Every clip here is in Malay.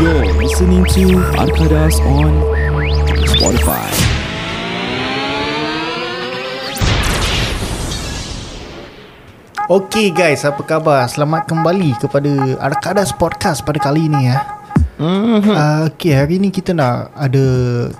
You're listening to Arkadas on Spotify. Okay guys, apa khabar? Selamat kembali kepada Arkadas Podcast pada kali ini ya. Mm-hmm. Uh, okay, hari ni kita nak ada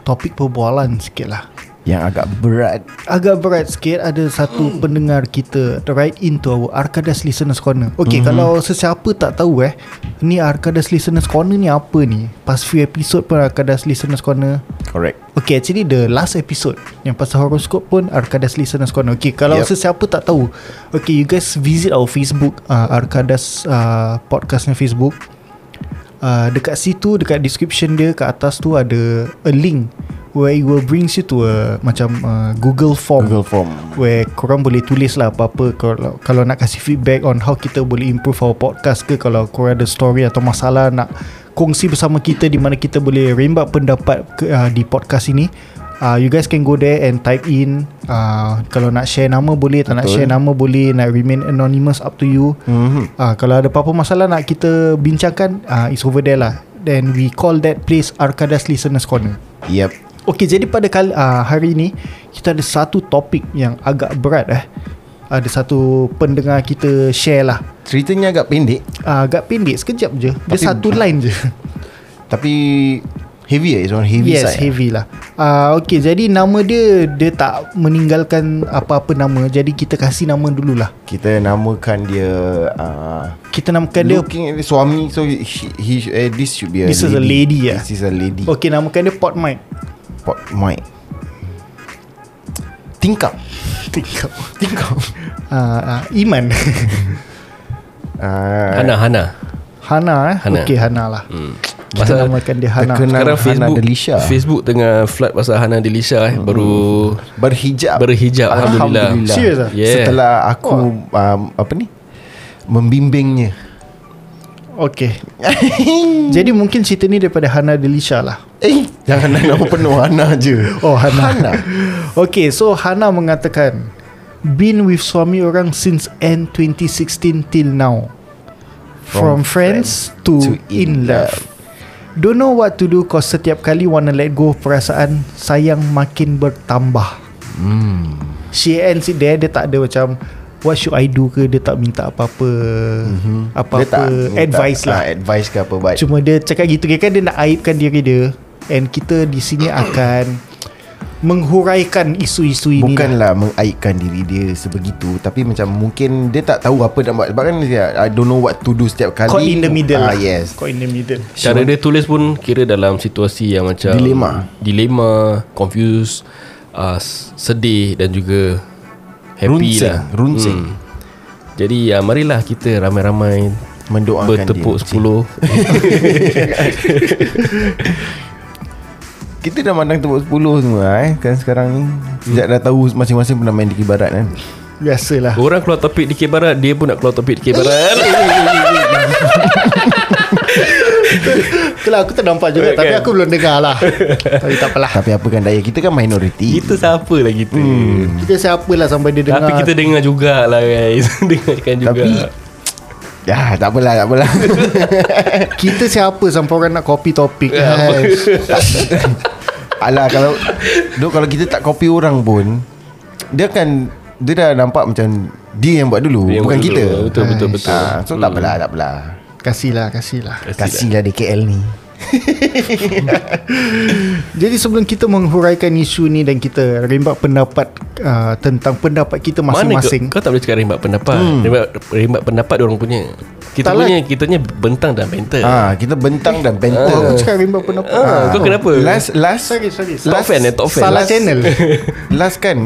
topik perbualan sikit lah. Yang agak berat. Agak berat sikit Ada satu pendengar kita Right into our Arkadas Listeners Corner. Okay mm-hmm. kalau sesiapa tak tahu eh Ni Arkadas Listeners Corner ni apa ni? Pas few episode pun Arkadas Listeners Corner. Correct. Okay actually the last episode Yang pasal horoscope pun Arkadas Listeners Corner. Okay kalau yep. Yep. sesiapa tak tahu Okay you guys visit our Facebook uh, Arkadas uh, podcastnya Facebook. Uh, Dekat situ Dekat description dia Kat atas tu ada A link Where it will brings you to a Macam uh, Google form. Google Form. Where korang boleh tulis lah apa-apa kalau, kalau nak kasih feedback on how kita boleh improve our podcast ke Kalau korang ada story atau masalah nak kongsi bersama kita Di mana kita boleh rembat pendapat ke, uh, di podcast ini uh, You guys can go there and type in uh, Kalau nak share nama boleh Tak nak Betul. share nama boleh Nak remain anonymous up to you. Mm-hmm. uh, Kalau ada apa-apa masalah nak kita bincangkan uh, It's over there lah. Then we call that place Arkadas Listeners Corner. Yep Okey, jadi pada kali, uh, hari ini kita ada satu topik yang agak berat eh. Ada satu pendengar kita share lah. Ceritanya agak pendek Uh, agak pendek sekejap je. Dia Tapi- satu line je. Tapi Heavy eh It's on heavy yes, side heavy lah. Uh, Okey, jadi nama dia dia tak meninggalkan apa-apa nama. Jadi kita kasih nama dululah. Kita namakan dia uh, Kita namakan dia Looking at the suami So he, he eh, This should be a This lady is a lady, yeah. This is a lady Okey, namakan dia Pot Mike. Pot mic Tingkap Tingkap. Tingkap Uh, uh, Iman. uh, Hana Hana Hana eh. Hana. Okey, Hana lah. hmm. Kita Pasal namakan dia Hana. sekarang Hana Facebook Delisha. Facebook tengah flood pasal Hana Delisha eh baru Berhijab berhijab alhamdulillah. Serius ah? Yeah. Setelah aku um, Apa ni Membimbingnya Okey. Jadi mungkin cerita ni daripada Hana Delisha lah. Eh Jangan nak nama penuh Hana je Oh Hana. Hana Okay so Hana mengatakan Been with suami orang since end 2016 till now From, From friends, to, to in in love Don't know what to do Cause setiap kali wanna let go perasaan Sayang makin bertambah hmm. She ends it there Dia tak ada macam What should I do ke? Dia tak minta apa-apa mm-hmm. Apa-apa Dia tak minta, advice lah. ah, Advice ke apa But Cuma dia cakap gitu Kan dia nak aibkan diri dia. And kita di sini akan Menghuraikan isu-isu ini lah. Bukanlah mengaibkan diri dia sebegitu Tapi macam mungkin Dia tak tahu apa nak buat. Sebab kan dia I don't know what to do setiap kali. Caught in the middle ah, lah. Yes. Caught in the middle. Cara dia tulis pun kira dalam situasi yang macam Dilema. Dilema, confused, uh, sedih dan juga happy Runsing, lah. runsing. Jadi ya marilah kita ramai-ramai Mendoakan bertepuk dia 10 Kita dah mandang tepuk 10 semua eh. Kan sekarang ni Sejak dah tahu Masing-masing pernah main di kibarat kan. Biasalah. Orang keluar topik di Barat Dia pun nak keluar topik di Barat Itulah aku tak nampak juga Tapi aku belum dengar lah. Tapi tak apalah. Tapi apa kan daya Kita kan minoriti. Kita siapa lah kita? Hmm. Kita siapa lah sampai dia dengar. Tapi kita dengar jugalah guys. Dengarkan juga. Tapi Ya tak apalah tak apalah. Kita siapa sampai orang nak copy topik Ya, guys. Alah kalau Duk, Kalau kita tak copy orang pun Dia kan Dia dah nampak macam Dia yang buat dulu Dia yang Bukan buat kita. Dulu. Betul, betul, betul. Ah, So tak apalah tak apalah Kasihlah Kasihlah. Kasihlah. DKL ni. Jadi sebelum kita menghuraikan isu ni Dan kita rembat pendapat uh, Tentang pendapat kita Mana masing-masing. kau, kau tak boleh cakap rembat pendapat. Hmm. rembat, rembat pendapat orang punya. Kita Tak lah. punya Kitanya bentang dan banter Ah, Kita bentang dan Oh, banter aku cakap rembat pendapat. Ah, kau kenapa? Last Last. Sorry sorry. Top fan eh top fan. Salah last- channel. Last kan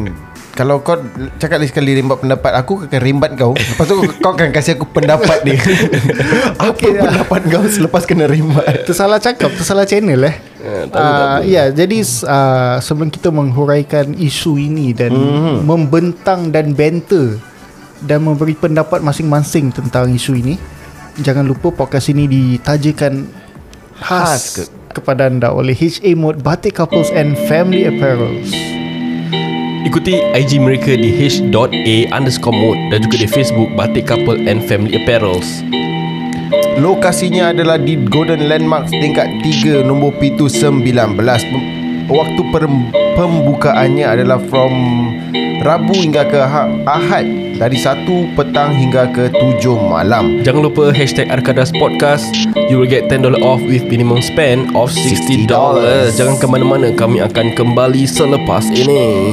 Kalau kau cakap lagi sekali rimbat pendapat Aku akan rimbat kau Lepas tu kau, akan kasih aku pendapat dia Apa Okey lah. pendapat kau selepas kena rimbat Tersalah cakap Tersalah channel eh Ah, tak Uh, apa. ya, jadi uh, sebelum kita menghuraikan isu ini dan mm-hmm. membentang dan banter dan memberi pendapat masing-masing tentang isu ini, jangan lupa podcast ini ditajakan khas, Khas ke- kepada anda oleh HA Mode Batik Couples and Family Apparels. Ikuti IG mereka di h.a underscore mode dan juga di Facebook Batik Couple and Family Apparels. Lokasinya adalah di Golden Landmark tingkat 3 nombor pintu 19. Pem- Waktu pembukaannya adalah from Rabu hingga ke ha- Ahad dari 1 petang hingga ke 7 malam. Jangan lupa hashtag Arkadas Podcast You will get $10 off with minimum spend of $60 Jangan ke mana-mana Kami akan kembali selepas ini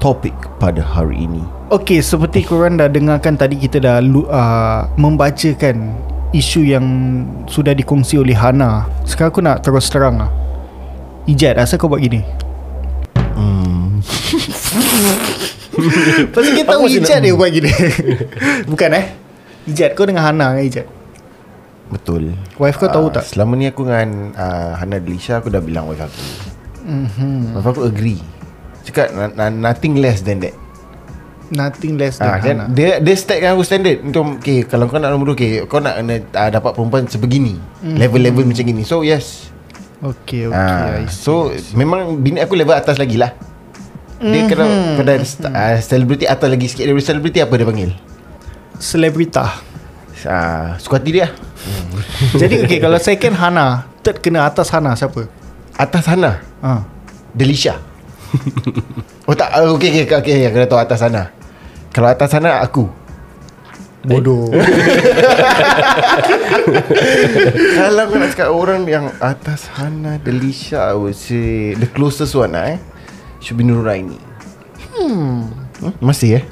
Topik pada hari ini. Okey, seperti korang dah dengarkan tadi kita dah lu, uh, membacakan isu yang sudah dikongsi oleh Hana. Sekarang aku nak terus terang lah. Ijat, asal kau buat gini? Hmm. Pasal kita tahu Ijat dia buat gini. Bukan eh? Ijat, kau dengan Hana kan Ijat? Betul. Wife kau tahu Ah, tak? Selama ni aku dengan uh, Hana Delisha Aku dah bilang wife aku mm-hmm. Wife aku agree Cakap nothing less than that Nothing less than Ah, Hana. kan dia dia stackkan aku standard untuk okay, kalau kau nak nombor 2 okay, kau nak kena uh, dapat perempuan sebegini. Mm. Level-level macam gini. So yes. Okay, okay. Ah, I see. so memang bini aku level atas lagi lah. Dia kena pada uh, selebriti atas lagi sikit Daripada selebriti apa dia panggil Selebrita. uh, Suka hati dia Jadi okay, kalau second Hana, third kena atas Hana siapa? Atas sana Ha. Delisha Oh tak. Okay okay okay, okay Aku dah tahu atas sana. Kalau atas sana aku. Bodoh. Kalau aku nak cakap orang yang atas Hana Delisha I would say The closest one lah eh Should be Nurul Aini. Hmm. Masih eh?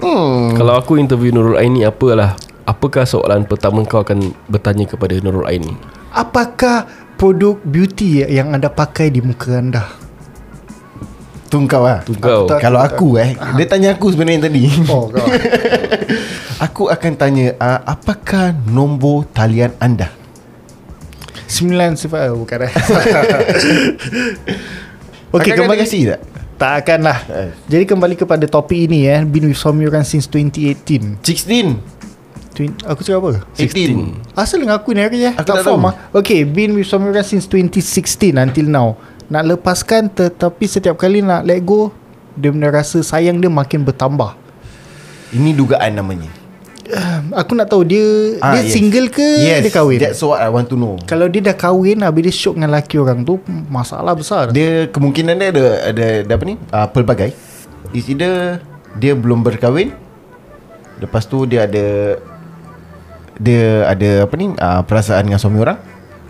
Hmm. Kalau aku interview Nurul Aini Apalah? Apakah soalan pertama kau akan bertanya kepada Nurul Aini? Apakah produk beauty yang anda pakai di muka anda? Tu kau lah Tu kau. tak- Kalau aku eh Dia tanya aku sebenarnya tadi Oh, kau. Aku akan tanya uh, Apakah nombor talian anda? Sembilan sifat oh, bukan eh. Kembali dia kasih tak? Tak akan lah. Eh. Jadi kembali kepada topik ini eh, been with Somuran since 2018. 16 Twin, aku cakap apa? 18 Asal dengan aku ni hari eh? Aku tak tak tahu. ah. Okay, been with Somuran since 2016 until now. Nak lepaskan tetapi setiap kali nak let go, dia punya rasa sayang dia makin bertambah. Ini dugaan namanya Um, aku nak tahu dia Ah, dia yes. single ke yes, dia kahwin? That's what I want to know Kalau dia dah kahwin habis dia syok dengan lelaki orang tu masalah besar. Dia kemungkinan dia ada ada, ada apa ni? Uh, pelbagai. Is either dia belum berkahwin. Lepas tu dia ada dia ada apa ni? Uh, perasaan dengan suami orang.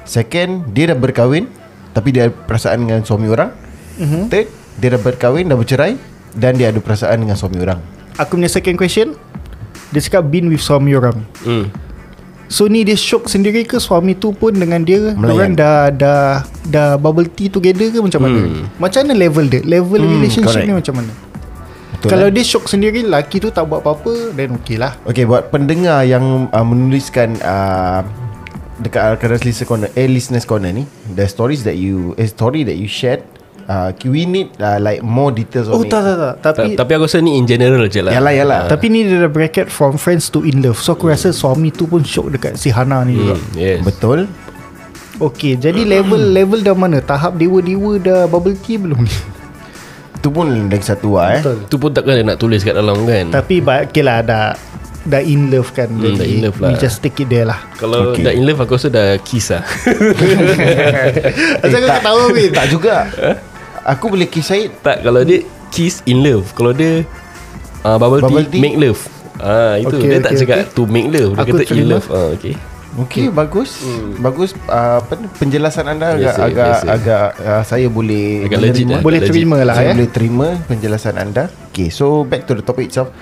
Second, dia dah berkahwin tapi dia ada perasaan dengan suami orang. Mm-hmm. Third, dia dah berkahwin dah bercerai dan dia ada perasaan dengan suami orang. Aku punya second question Dia cakap been with suami orang Hmm. So ni dia shock sendiri ke suami tu pun dengan dia Melayan. Orang dah dah dah bubble tea together ke macam mana Hmm. Macam mana level dia Level Hmm, relationship correct. ni macam mana Betul Kalau eh? dia shock sendiri Lelaki tu tak buat apa-apa Then okay lah Okay buat pendengar yang uh, menuliskan uh, dekat Alcaraz Listener Corner, eh Listeners Corner ni, the stories that you, a story that you shared, uh, we need uh, like more details on Oh it. tak tak tak Tapi Ta- Tapi aku rasa ni in general je lah Yalah, yalah. Tapi ni dia dah bracket From friends to in love So aku rasa suami tu pun shock Dekat si Hana ni juga hmm, Yes Betul. Okay jadi level Level dah mana Tahap dewa-dewa dah bubble tea belum ni Tu pun lagi satu lah eh. Betul Tu pun takkan dia nak tulis kat dalam kan Tapi okay lah dah Dah in love kan Hmm, dah in love We lah. just take it there lah Kalau Okay. dah in love aku rasa dah kiss lah Asal kau ketawa Bin Tak juga. Aku boleh kiss Syed. Tak kalau dia kiss in love Kalau dia uh, bubble, Bubble tea, tea? make love Ah itu Okay, dia okay, tak cakap okay. to make love Dia Aku kata in love ah, okay. Okay, bagus. Bagus uh, apa ni, penjelasan anda agak Biasa, agak biasa. agak uh, saya boleh Agak legit menerima. lah. Boleh Legit. terima lah Saya ya boleh terima penjelasan anda. Okay, so back to the topic itself.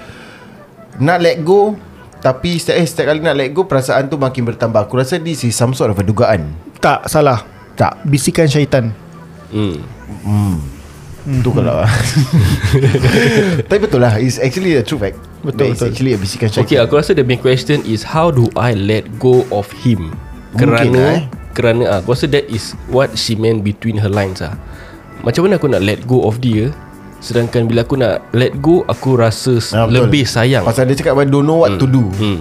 Nak let go tapi setiap, eh, setiap kali nak let go perasaan tu makin bertambah. Aku rasa this is some sort of a dugaan. Tak salah Tak. Bisikan syaitan hmm. Hmm. Tu kalau Tapi betul lah It's actually a true fact Betul, It's betul. actually a bisikan syaitan Okay aku rasa the main question is How do I let go of him Mungkin Kerana lah, eh. Kerana ah, Aku rasa that is What she meant between her lines ah. Macam mana aku nak let go of dia Sedangkan bila aku nak let go Aku rasa Ah, betul. lebih sayang Pasal dia cakap Don't know what to do hmm.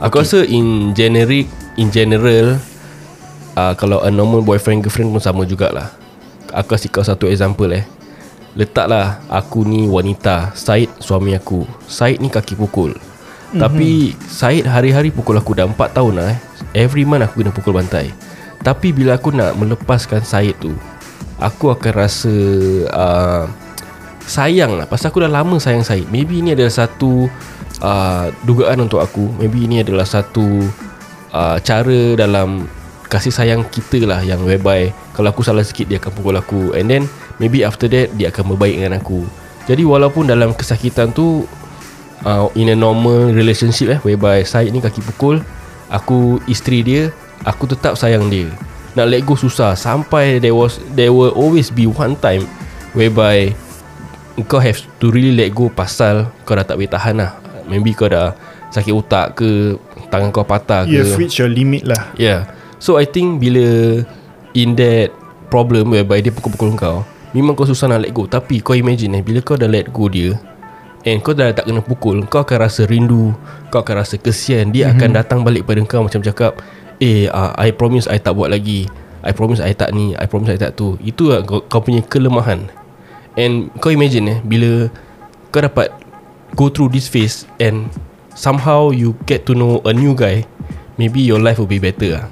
Aku rasa in generic In general uh, Kalau a normal boyfriend girlfriend pun sama jugalah Aku kasih kau satu example eh. Letaklah aku ni wanita Said suami aku. Said ni kaki pukul. Mm-hmm. Tapi Said hari-hari pukul aku dah 4 tahun lah eh. Every month aku kena pukul bantai. Tapi bila aku nak melepaskan Said tu Aku akan rasa uh, Sayang lah. Pasal aku dah lama sayang Said. Maybe ini adalah satu uh, Dugaan untuk aku. Maybe ini adalah satu uh, Cara dalam Kasih sayang kita lah Yang whereby Kalau aku salah sikit Dia akan pukul aku. And then Maybe after that Dia akan berbaik dengan aku. Jadi walaupun dalam kesakitan tu uh, In a normal relationship eh Whereby Said ni kaki pukul Aku isteri dia Aku tetap sayang dia. Nak let go susah. Sampai there was There will always be one time Whereby kau have to really let go pasal kau dah tak boleh tahan lah. Maybe kau dah sakit otak ke Tangan kau patah ke. You have reached your limit lah. Yeah So I think bila In that problem Whereby dia pukul-pukul kau Memang kau susah nak let go. Tapi kau imagine eh Bila kau dah let go dia And kau dah tak kena pukul Kau akan rasa rindu Kau akan rasa kesian. Dia mm-hmm. akan datang balik pada kau Macam cakap Eh uh, I promise I tak buat lagi. I promise I tak ni I promise I tak tu. Itu lah kau, kau punya kelemahan. And kau imagine eh Bila kau dapat Go through this phase And Somehow you get to know a new guy Maybe your life will be better lah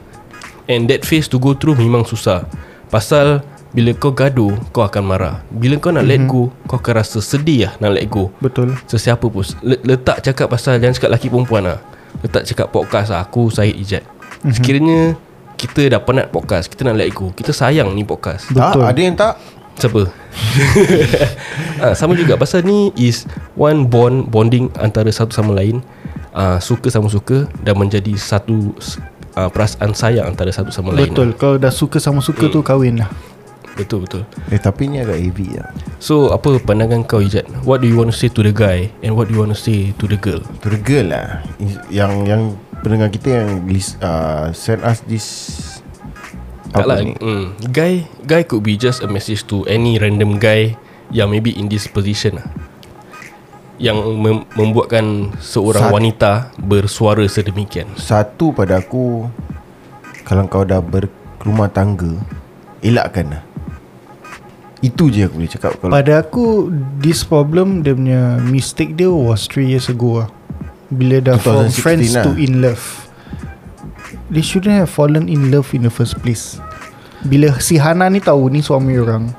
And that phase to go through memang susah. Pasal Bila kau gaduh Kau akan marah. Bila kau nak let go Kau akan rasa sedih lah Nak let go. Betul. Sesiapa pun. Le- Letak cakap pasal Jangan cakap lelaki perempuan lah. Letak cakap podcast lah Aku Syed Ijat. Sekiranya Kita dah penat podcast Kita nak let go Kita sayang ni podcast. Tak Betul. ada yang tak? Siapa? ah, sama juga. Pasal ni is One bond Bonding antara satu sama lain. Ah, Suka sama suka Dan menjadi satu ah, Perasaan sayang Antara satu sama lain. Betul Kalau dah suka sama suka tu kahwin lah. Betul betul. Eh tapi ni agak heavy lah So apa pandangan kau Ijat? What do you want to say to the guy And what do you want to say to the girl? To the girl lah. Yang yang pendengar kita yang list, uh, Send us this Tak lah mm, Guy Guy could be just a message to Any random guy Yang maybe in this position lah Yang mem- membuatkan Seorang Sat- wanita Bersuara sedemikian? Satu pada aku Kalau kau dah berumah tangga Elakkan lah. Itu je aku boleh cakap kalau Pada aku This problem Dia punya mistake dia Was 3 years ago lah. Bila dah from 2016 friends lah. to in love. They shouldn't have fallen in love In the first place. Bila si Hana ni tahu Ni suami orang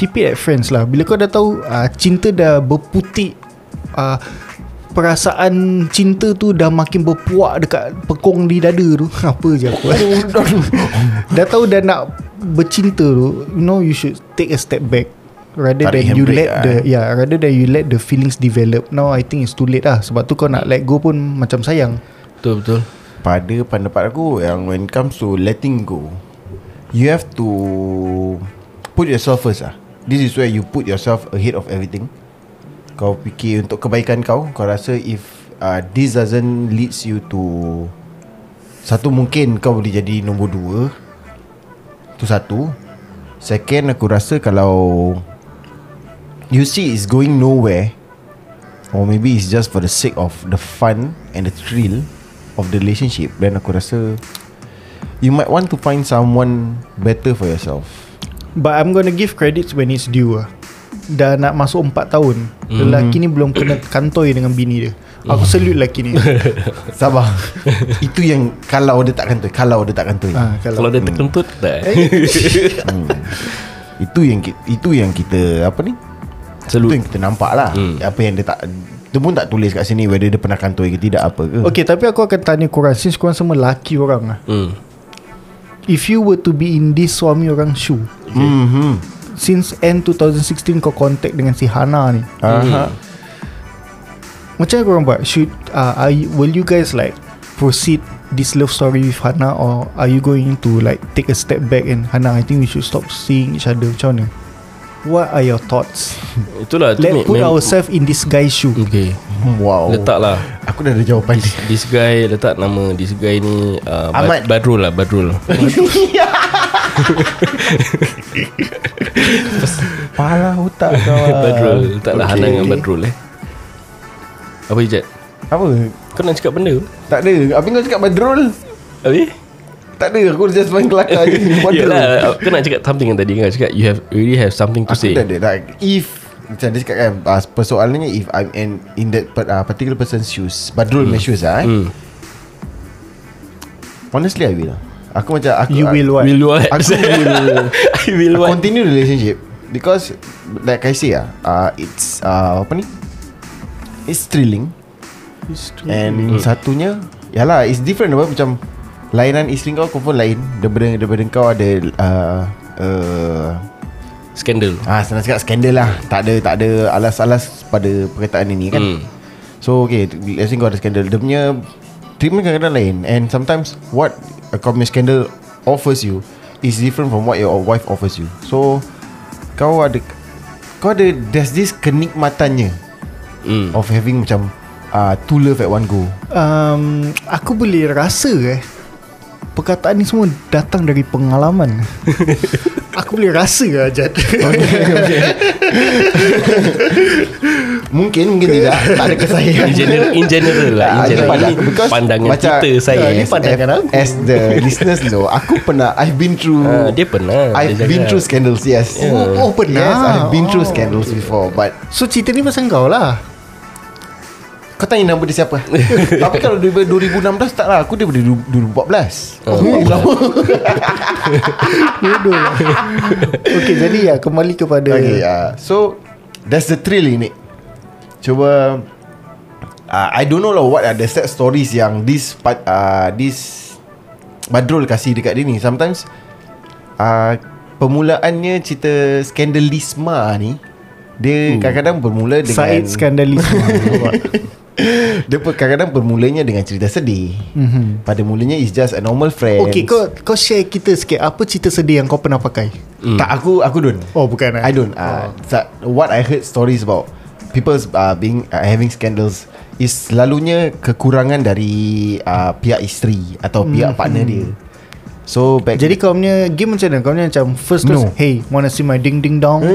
Keep it at friends lah. Bila kau dah tahu uh, Cinta dah berputik uh, Perasaan cinta tu Dah makin berpuak Dekat pekong di dada tu Apa je aku Dah tahu dah nak Bercinta tu You know you should Take a step back. Rather Tarik than you let lah. the Yeah rather than you let the feelings develop. Now I think it's too late lah. Sebab tu kau nak let go pun Macam sayang. Betul betul. Pada pendapat aku Yang when it comes to letting go You have to Put yourself first lah This is where you put yourself Ahead of everything. Kau fikir untuk kebaikan kau Kau rasa if uh, This doesn't leads you to Satu mungkin kau boleh jadi nombor dua Tu satu. Second aku rasa kalau You see it's going nowhere Or maybe it's just for the sake of the fun and the thrill of the relationship Then aku rasa You might want to find someone better for yourself But I'm gonna give credits when it's due lah Dah nak masuk 4 tahun Mhm. Lelaki ni belum kena kantoi dengan bini dia. Aku salute lelaki ni. Sabar. Itu yang Kalau dia tak kantoi Kalau dia tak kantoi. Ha, Kalau dia terkentut tak hmm. Itu yang Itu yang kita Apa ni? Itu Salute. yang kita nampak lah. Hmm. Apa yang dia tak Dia pun tak tulis kat sini Whether dia pernah kantoi ke tidak apa ke. Okay tapi aku akan tanya korang Since korang semua laki orang lah hmm. If you were to be in this suami orang shoe mm-hmm. Since end 2016 kau contact dengan si Hana ni. Aha. Macam mana korang buat? Should uh, are you, Will you guys like Proceed this love story with Hana Or are you going to like Take a step back And Hana I think we should stop seeing each other. Macam mana? What are your thoughts? Itulah tu Let's make- put make- ourselves in this guy's shoe. Okay. Wow. Letaklah. Aku dah ada jawapan dia. This guy Letak nama This guy ni uh, Ahmad. Badrul lah Badrul Pala otak kau lah. Badrul Letaklah Okay. Hana dengan Badrul eh. Apa Ijat? Apa? Kau nak cakap benda? Tak ada. Apa kau cakap Badrul Habis Tak ada. Aku just main kelakar je. Badrul Yelah Kau nak cakap something yang tadi. Kau cakap You have really have something to Aku say. dah ada. Dah. If Macam dia cakap kan uh, Persoalannya If I'm in, in that uh, particular person's shoes. Badrul hmm. shoes lah eh. Hmm. Honestly I will Aku macam aku, You will what? Will what? Aku will I will what? Continue the relationship Because Like I say ah, uh, It's uh, Apa ni? It's thrilling. And satunya Yalah it's different apa? Macam Lainan isteri kau Confirm lain. Daripada, daripada kau ada uh, uh, Skandal Ah senang cakap skandal lah. Tak ada tak ada alas-alas pada perkataan ini kan? Hmm. So okay Let's say kau ada skandal Dia punya Treatment kadang-kadang lain. And sometimes What a common scandal Offers you Is different from what your wife offers you. So Kau ada Kau ada There's this kenikmatannya Hmm. Of having macam uh, Two love at one go. Um, aku boleh rasa eh Perkataan ni semua datang dari pengalaman. Aku boleh rasa lah Jad. Mungkin Mungkin tidak. Tak ada kesahihan In general, in general lah In Ah, general aku, because pandangan macam- kita saya Ah, ini pandangan as, aku. as the listeners know Aku pernah I've been through Ah, Dia pernah I've dia been through scandals Yes. Oh, oh, pernah? Yes I've been through Oh. scandals before But So cerita ni pasal kau lah Kau tanya nama dia siapa? Tapi kalau daripada 2016 Tak lah. Aku daripada 2014 Oh. lama. Bodoh lah Okay jadi ya Kembali kepada Okay uh, So That's the thrill in it. Cuba uh, I don't know lah What are the sad stories Yang this part, uh, This Badrul kasih dekat dia ni. Sometimes uh, Permulaannya cerita Skandalisma ni Dia kadang-kadang bermula dengan Said skandalisme Dia pun kadang-kadang bermulanya dengan cerita sedih. Mhm. Pada mulanya is just a normal friend. Okay kau kau share kita sikit Apa cerita sedih yang kau pernah pakai? Tak aku aku don't. Oh bukan eh? I don't. Uh, oh. What I heard stories about People's uh, being uh, having scandals Is selalunya kekurangan dari uh, pihak isteri Atau pihak partner dia. So back Jadi kau punya game macam mana? Kau punya macam first No. Hey wanna see my ding ding dong?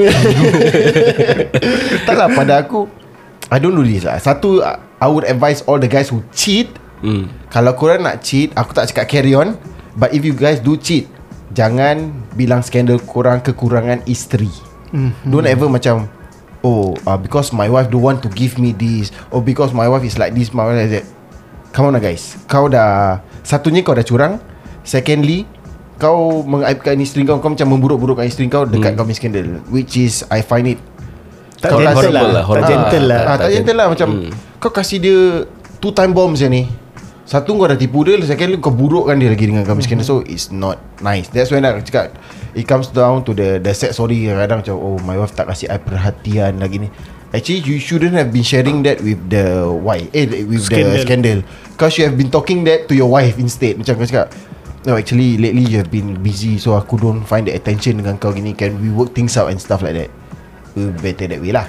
Tak lah pada aku I don't do this lah. Satu uh, I would advise all the guys who cheat. Hmm. Kalau korang nak cheat Aku tak cakap carry on. But if you guys do cheat Jangan bilang skandal korang kekurangan isteri. Mm-hmm. Don't ever macam Oh uh, because my wife don't want to give me this Or because my wife is like this My wife is that. Come on lah guys. Kau dah Satunya kau dah curang. Secondly Kau mengaibkan isteri kau. Kau macam memburuk-burukkan isteri kau Dekat mm. kau punya skandal Which is I find it Tak Kau gentle lah, lah, Tak gentle lah. Ah, tak gentle lah. Macam Hmm. Kau kasih dia Two time bomb macam ni. Satu kau dah tipu dia Second kau burukkan dia lagi Dengan kau miskin. So it's not nice. That's when aku cakap It comes down to the The sad story Kadang-kadang. Macam Oh my wife tak kasih I perhatian lagi ni. Actually you shouldn't have been sharing that With the wife Eh with Scandal. the scandal. Kau should have been talking that To your wife instead. Macam kau cakap No actually lately you have been busy So aku don't find the attention dengan kau gini. Can we work things out and stuff like that We better that way lah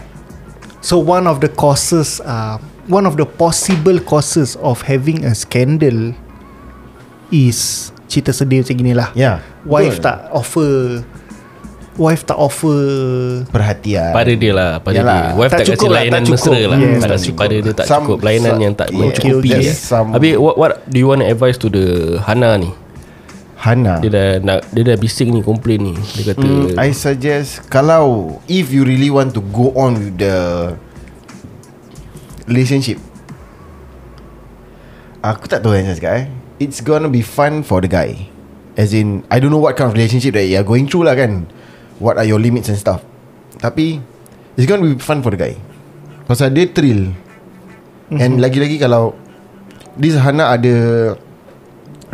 So one of the causes uh, One of the possible causes Of having a scandal Is Cerita sedih macam gini lah Ya Wife betul. tak offer Wife tak offer Perhatian Pada dia lah Pada Yalah. dia Wife Tak tak, cukup kasih lah, layanan tak cukup. mesra lah Yes, tak kasih cukup. Pada dia tak Some- cukup Layanan some- yang tak yeah. mencukupi eh. Some- Habis what, what do you want to advise to the Hana ni Hana. Dia dah nak Dia dah bising ni Complain ni. Dia kata Hmm, I suggest Kalau If you really want to go on with the Relationship Aku tak tahu yang saya cakap eh. It's gonna be fun for the guy. As in I don't know what kind of relationship That you are going through lah kan. What are your limits and stuff. Tapi It's gonna be fun for the guy. Pasal dia thrill. And lagi-lagi kalau This Hana ada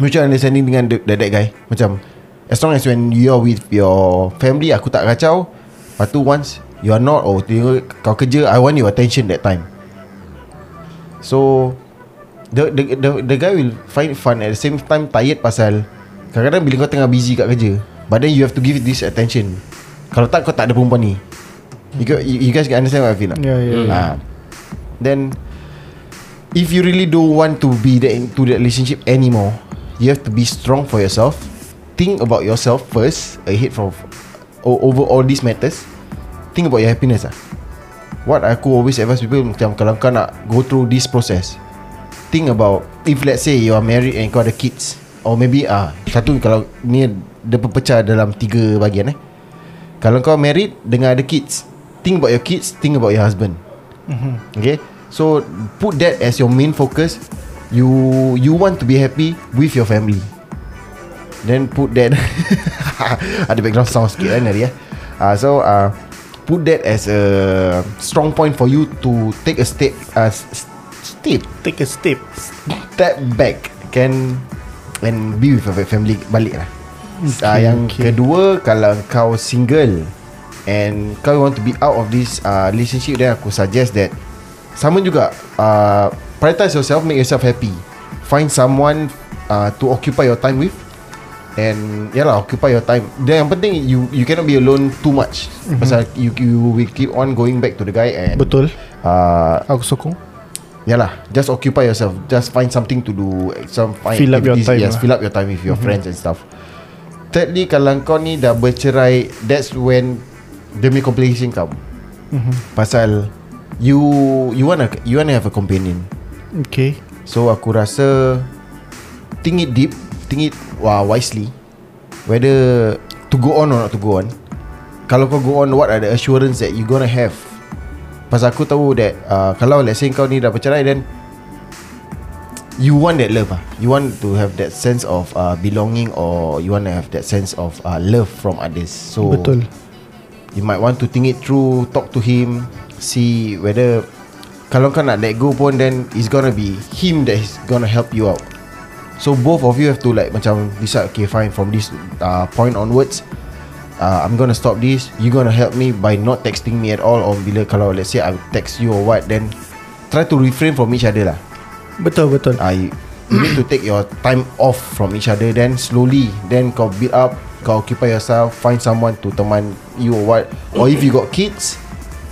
Mutual understanding dengan the, the, that guy. Macam As long as when you are with your family Aku tak kacau. Lepas tu once You are not Oh tengok kau kerja I want your attention that time. So the, the, the, the guy will find it fun At the same time tired pasal Kadang-kadang bila kau tengah busy kat kerja But then you have to give this attention. Kalau tak kau tak ada perempuan ni. You, got- you, you guys can understand what I feel lah. Yeah, yeah. Ah. Then If you really don't want to be that into that relationship anymore You have to be strong for yourself. Think about yourself first Ahead from Over all these matters. Think about your happiness lah What aku always advise people Macam kalau kau nak Go through this process Think about If let's say you are married And kau ada kids Or maybe ah Satu kalau Ni Dia berpecah dalam Tiga bahagian eh. Kalau kau married Dengan ada kids Think about your kids Think about your husband. Okay? So Put that as your main focus You You want to be happy With your family. Then put that Ada background sound sikit kan tadi eh? Uh, So uh, Put that as a Strong point for you To take a step uh, Step Take a step. Step back Can And be with your family Balik lah. Okay, uh, Yang okay. kedua Kalau kau single And kau want to be out of this uh, Relationship Then aku suggest that Sama juga uh, Prioritize yourself Make yourself happy. Find someone uh, To occupy your time with. And Ya lah Occupy your time. Dan yang penting You you cannot be alone Too much. Mm-hmm. Pasal you, you will keep on Going back to the guy And Betul. uh, Aku sokong. Yalah Just occupy yourself. Just find something to do Some find Fill up your time Yes lah. fill up your time With your mm-hmm. friends and stuff. Thirdly Kalau kau ni dah bercerai That's when The complication come. Mhm. Pasal You You wanna You wanna have a companion Okay. So aku rasa Think it deep Think it uh, wisely. Whether To go on or not to go on. Kalau kau go on What are the assurance That you gonna have? Pasal aku tahu that uh, Kalau let's say kau ni dah bercerai Then You want that love ah. You want to have that sense of uh, Belonging Or you want to have that sense of uh, Love from others. So Betul. You might want to think it through Talk to him See whether Kalau kau nak let go pun Then it's gonna be Him that is gonna help you out. So both of you have to like Macam decide Okay fine From this uh, point onwards uh, I'm gonna stop this. You gonna help me By not texting me at all Or bila kalau let's say I text you or what Then Try to refrain from each other lah. Betul betul. Uh, you, you need to take your time off from each other Then slowly Then kau build up Kau occupy yourself Find someone to teman you or what. Or if you got kids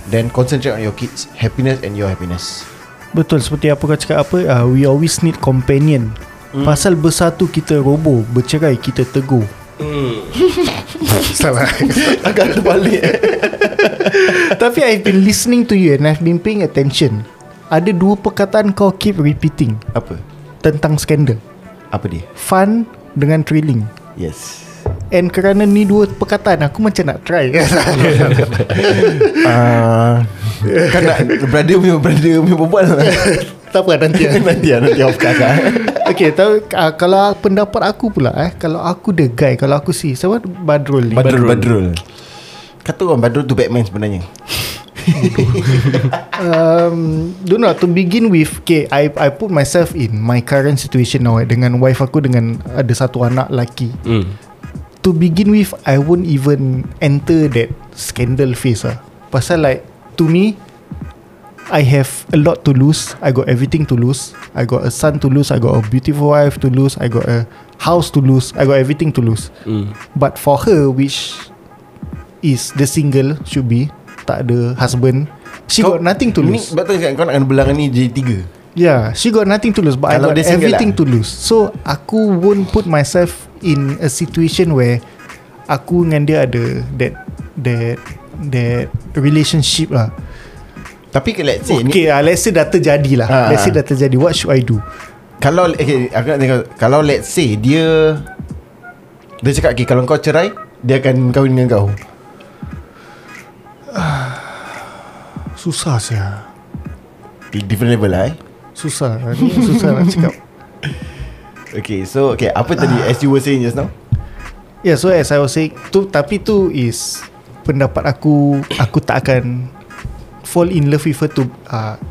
Then concentrate on your kids Happiness and your happiness. Betul seperti apa kau cakap apa uh, We always need companion. Mm. Pasal bersatu kita roboh Bercerai kita tegur Salah Agak terbalik Tapi I've been listening to you And I've been paying attention. Ada dua perkataan kau keep repeating. Apa? Tentang skandal Apa dia? Fun dengan thrilling. Yes And kerana ni dua perkataan Aku macam nak try. Uh, Kan nak Brother punya Brother punya perempuan Tak apa nanti Nanti lah Nanti off cast lah. Okay tahu, uh, Kalau pendapat aku pula eh Kalau aku the guy Kalau aku si Siapa? Badrul ni. Badrul. Badrul. Kata orang Badrul tu Batman sebenarnya. Um, Don't know To begin with Okay I I put myself in My current situation now eh, Dengan wife aku Dengan ada satu anak lelaki. Hmm. To begin with I won't even Enter that Scandal phase lah Pasal like To me I have a lot to lose. I got everything to lose. I got a son to lose. I got a beautiful wife to lose. I got a house to lose. I got everything to lose. Hmm. But for her Which Is the single Should be Tak ada husband She got nothing to ni, lose. Betul kan? Kau nak kena belangan ni Jadi tiga? Yeah, she got nothing to lose, but Kalau I got single everything lah. to lose. So aku won't put myself in a situation where aku dengan dia ada that that that relationship lah. Tapi let's say ni Okay, uh, let's say dah terjadi lah. Ah, let's say ah. dah terjadi. What should I do? Kalau okay, aku nak tengok Kalau let's say dia Dia cakap okay, Kalau kau cerai Dia akan kahwin dengan kau Susah saya. Different level lah eh Susah. Ni susah nak cakap. Okay so okay, Apa tadi As you were saying just now Yeah, so as I was saying, tu tapi tu is pendapat aku. Aku tak akan fall in love with her to uh,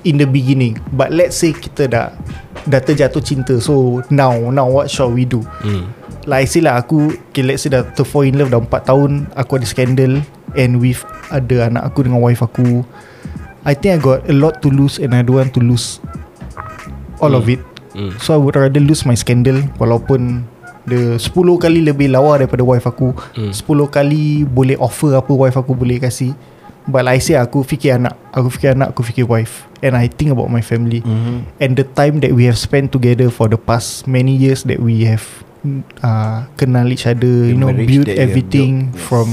in the beginning. But let's say kita dah dah terjatuh cinta. So now now what shall we do? Hmm. Like I say lah aku okay, Let's say dah terfall in love Dah 4 tahun Aku ada skandal And with Ada anak aku dengan wife aku I think I got a lot to lose And I don't want to lose All of it Hmm. So I would rather lose my scandal Walaupun Dia 10 kali lebih lawa daripada wife aku hmm. 10 kali boleh offer apa wife aku boleh kasih But like I say aku fikir anak Aku fikir anak Aku fikir wife And I think about my family mm-hmm. And the time that we have spent together For the past many years That we have uh, Kenal each other The You know Build everything built, yes. From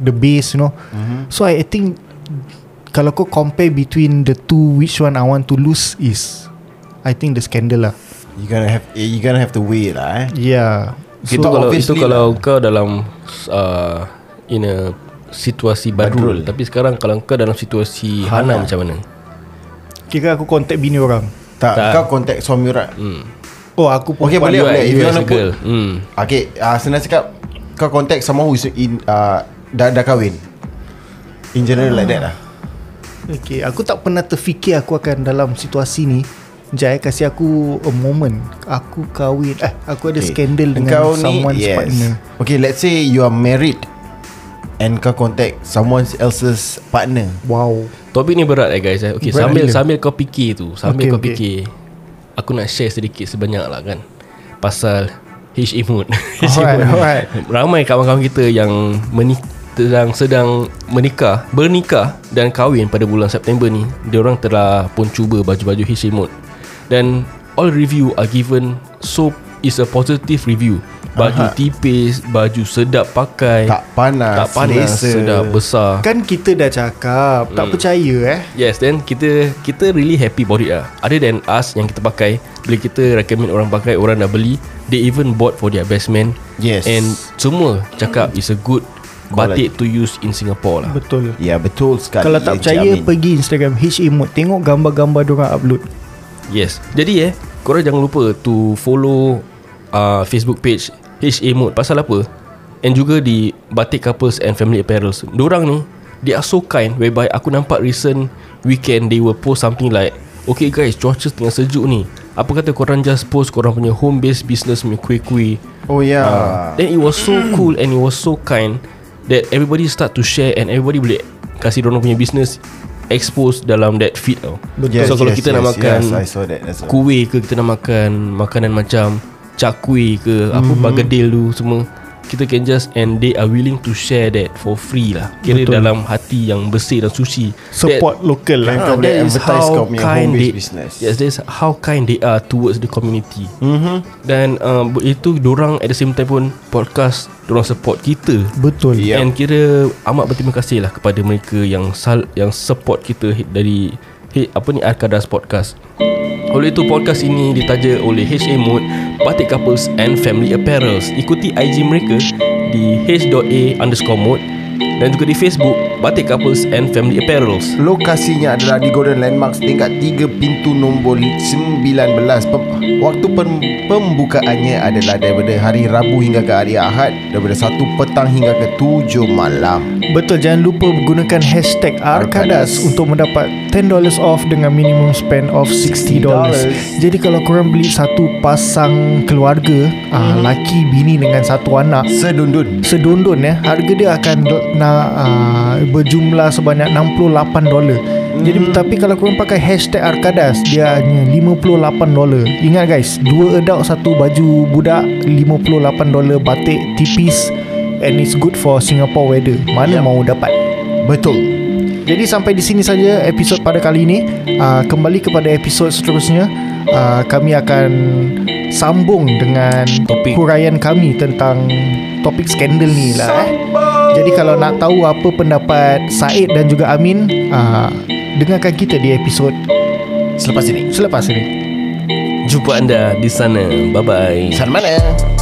The base you know Mhm. So I, I think Kalau kau compare between the two Which one I want to lose is I think the scandal lah You gonna have eh, You gonna have to weigh lah eh Yeah Itu So, kalau itu kalau lah. kau dalam uh, in a situasi badrul. Badrul. Tapi sekarang kalau kau dalam situasi hana, Hana. macam mana? Kira aku contact bini orang Tak, Tak. Kau contact suami orang Hmm. Oh aku Okay, perempuan. boleh, boleh. If you wanna put- girl. Hmm. Okay uh, Senang cakap Kau contact someone who's in uh, dah, dah kahwin In general like that lah Okay aku tak pernah terfikir Aku akan dalam situasi ni Jai kasih aku a moment Aku kahwin Eh aku ada Okay. skandal dengan Engkau ni, someone's yes. partner Okay let's say you are married And kau contact someone else's partner Wow Topik ni berat eh guys eh. Okay, Berat sambil gila. sambil kau fikir tu, sambil Okay, kau okay. fikir. Aku nak share sedikit sebanyak lah kan. Pasal HA mood. Alright, alright. Ramai kawan-kawan kita yang menik sedang sedang menikah, bernikah dan kahwin pada bulan September ni. Dia orang telah pun cuba baju-baju HA Dan all review are given so is a positive review. Baju Aha. tipis, baju sedap pakai. Tak panas tak panas, selesa. sedap, besar. Kan kita dah cakap Tak percaya eh Yes then kita kita really happy about it lah Other than us yang kita pakai Bila kita recommend orang pakai Orang dah beli They even bought for their best man Yes. And semua cakap It's a good Batik to use in Singapore lah Betul Ya betul sekali Kalau tak percaya. Pergi Instagram HA Mode Tengok gambar-gambar Diorang upload Yes. Jadi eh Korang jangan lupa To follow uh, Facebook page HA Mode. Pasal apa? And juga di Batik Couples and Family Apparels Diorang ni They are so kind Whereby aku nampak recent Weekend They will post something like Okay guys Cuaca tengah sejuk ni. Apa kata korang just post Korang punya home based business Punya kuih-kuih? Oh ya. Yeah. Ah. Then it was so cool And it was so kind That everybody start to share And everybody boleh Kasih dorang punya business Expose dalam that feed tau Yes, So kalau yes, kita nak yes, makan yes, that, that's. Kuih ke Kita nak makan Makanan macam Cakui ke Apa Mhm. bagadil tu Semua Kita can just And they are willing to share that For free lah Kira Betul. dalam hati yang bersih dan suci Support local lah kau boleh that is advertise how kau punya kind home-based they, business. Yes, that's how kind they are towards the community. mm-hmm. Dan uh, itu dorang at the same time pun podcast dorang support kita. Betul Ya. And kira amat berterima kasih lah kepada mereka yang sal, yang support kita dari apa ni Arkadas Podcast. Oleh itu podcast ini ditaja oleh HA Mode Batik Couples and Family Apparels. Ikuti IG mereka di h.a underscore mode Dan juga di Facebook Batik Couples and Family Apparels. Lokasinya adalah di Golden Landmarks tingkat 3 pintu nombor 19 Pem- Waktu pem- pembukaannya adalah daripada hari Rabu hingga ke hari Ahad Daripada 1 petang hingga ke 7 malam. Betul jangan lupa gunakan hashtag Arkadas Arkadas. untuk mendapat $10 off dengan minimum spend of $60. Jadi kalau korang beli satu pasang keluarga, ah, laki bini dengan satu anak, Sedundun. sedondon ya, harga dia akan nak uh, berjumlah sebanyak $68. Jadi tapi kalau korang pakai hashtag Arkadas dia hanya $58. Ingat guys, dua adult satu baju budak $58 batik tipis and it's good for Singapore weather. Mana Yep. mau dapat? Betul Jadi sampai di sini saja episod pada kali ini. Uh, kembali kepada episod seterusnya, uh, kami akan sambung dengan Topik. huraian kami tentang topik skandal ni lah. Eh. Jadi kalau nak tahu apa pendapat Said dan juga Amin, uh, dengarkan kita di episod Selepas ini selepas ini. Jumpa anda di sana Bye bye Sana mana?